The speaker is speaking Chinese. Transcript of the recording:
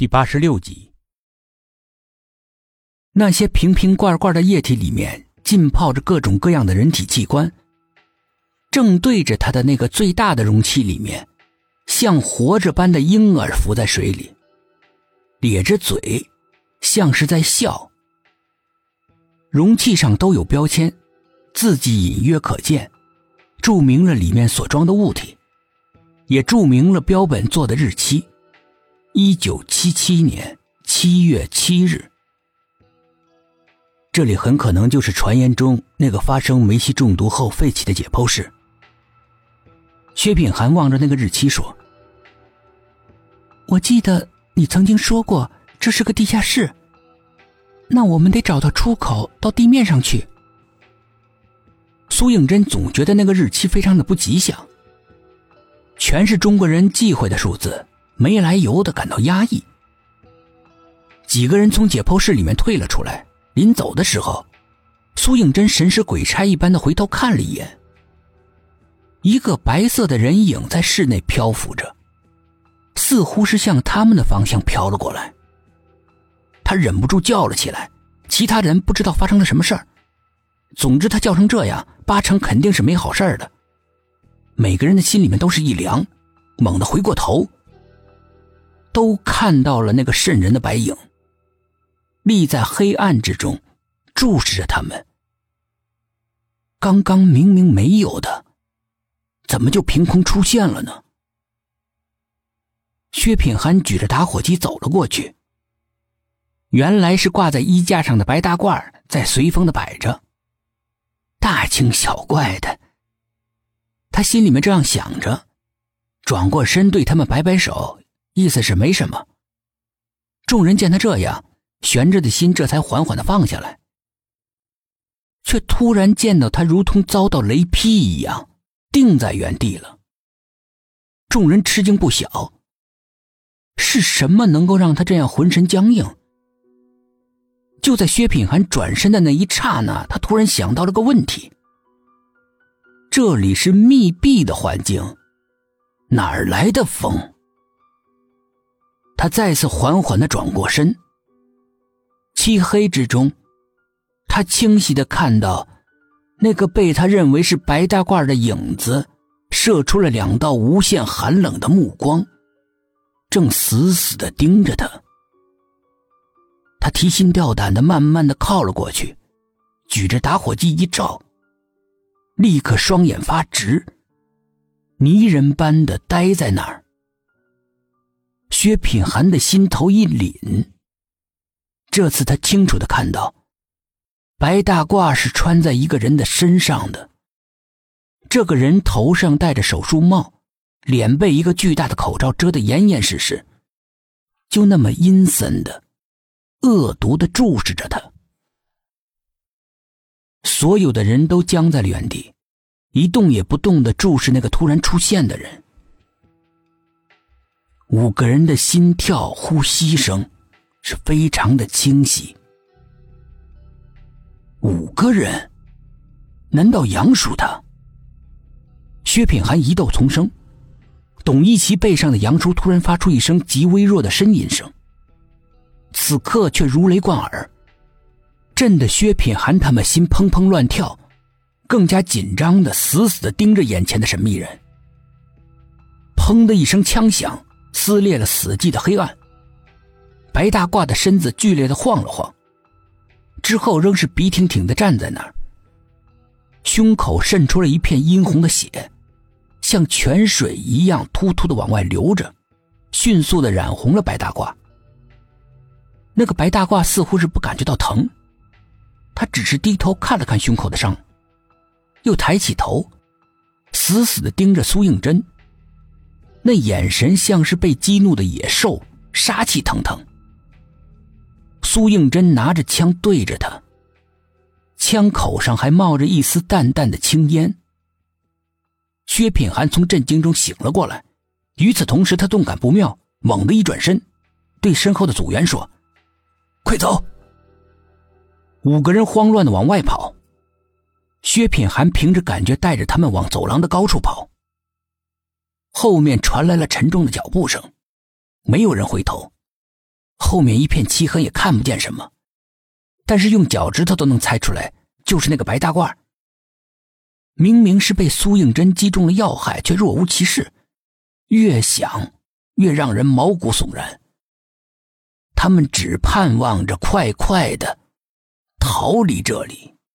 第八十六集，那些瓶瓶罐罐的液体里面浸泡着各种各样的人体器官，正对着他的那个最大的容器里面，像活着般的婴儿浮在水里，咧着嘴，像是在笑。容器上都有标签，字迹隐约可见，注明了里面所装的物体，也注明了标本做的日期。一九七七年七月七日，这里很可能就是传言中那个发生煤气中毒后废弃的解剖室。薛品涵望着那个日期说：“我记得你曾经说过这是个地下室，那我们得找到出口到地面上去。”苏应真总觉得那个日期非常的不吉祥，全是中国人忌讳的数字。没来由的感到压抑。几个人从解剖室里面退了出来，临走的时候，苏应真神使鬼差一般的回头看了一眼，一个白色的人影在室内漂浮着，似乎是向他们的方向飘了过来。他忍不住叫了起来，其他人不知道发生了什么事儿，总之他叫成这样，八成肯定是没好事儿的。每个人的心里面都是一凉，猛地回过头。都看到了那个渗人的白影，立在黑暗之中，注视着他们。刚刚明明没有的，怎么就凭空出现了呢？薛品涵举着打火机走了过去。原来是挂在衣架上的白大褂在随风的摆着。大惊小怪的，他心里面这样想着，转过身对他们摆摆手。意思是没什么。众人见他这样，悬着的心这才缓缓的放下来，却突然见到他如同遭到雷劈一样，定在原地了。众人吃惊不小。是什么能够让他这样浑身僵硬？就在薛品涵转身的那一刹那，他突然想到了个问题：这里是密闭的环境，哪儿来的风？他再次缓缓的转过身。漆黑之中，他清晰的看到，那个被他认为是白大褂的影子，射出了两道无限寒冷的目光，正死死的盯着他。他提心吊胆的慢慢的靠了过去，举着打火机一照，立刻双眼发直，泥人般的呆在那儿。薛品涵的心头一凛。这次他清楚的看到，白大褂是穿在一个人的身上的。这个人头上戴着手术帽，脸被一个巨大的口罩遮得严严实实，就那么阴森的、恶毒的注视着他。所有的人都僵在了原地，一动也不动的注视那个突然出现的人。五个人的心跳、呼吸声是非常的清晰。五个人，难道杨叔他？薛品涵疑窦丛生，董一奇背上的杨叔突然发出一声极微弱的呻吟声，此刻却如雷贯耳，震得薛品涵他们心砰砰乱跳，更加紧张的死死的盯着眼前的神秘人。砰的一声枪响。撕裂了死寂的黑暗。白大褂的身子剧烈的晃了晃，之后仍是笔挺挺的站在那儿。胸口渗出了一片殷红的血，像泉水一样突突的往外流着，迅速的染红了白大褂。那个白大褂似乎是不感觉到疼，他只是低头看了看胸口的伤，又抬起头，死死的盯着苏应真。那眼神像是被激怒的野兽，杀气腾腾。苏应真拿着枪对着他，枪口上还冒着一丝淡淡的青烟。薛品涵从震惊中醒了过来，与此同时，他动感不妙，猛地一转身，对身后的组员说：“快走！”五个人慌乱的往外跑，薛品涵凭着感觉带着他们往走廊的高处跑。后面传来了沉重的脚步声，没有人回头，后面一片漆黑，也看不见什么，但是用脚趾头都能猜出来，就是那个白大褂。明明是被苏应真击中了要害，却若无其事，越想越让人毛骨悚然。他们只盼望着快快的逃离这里。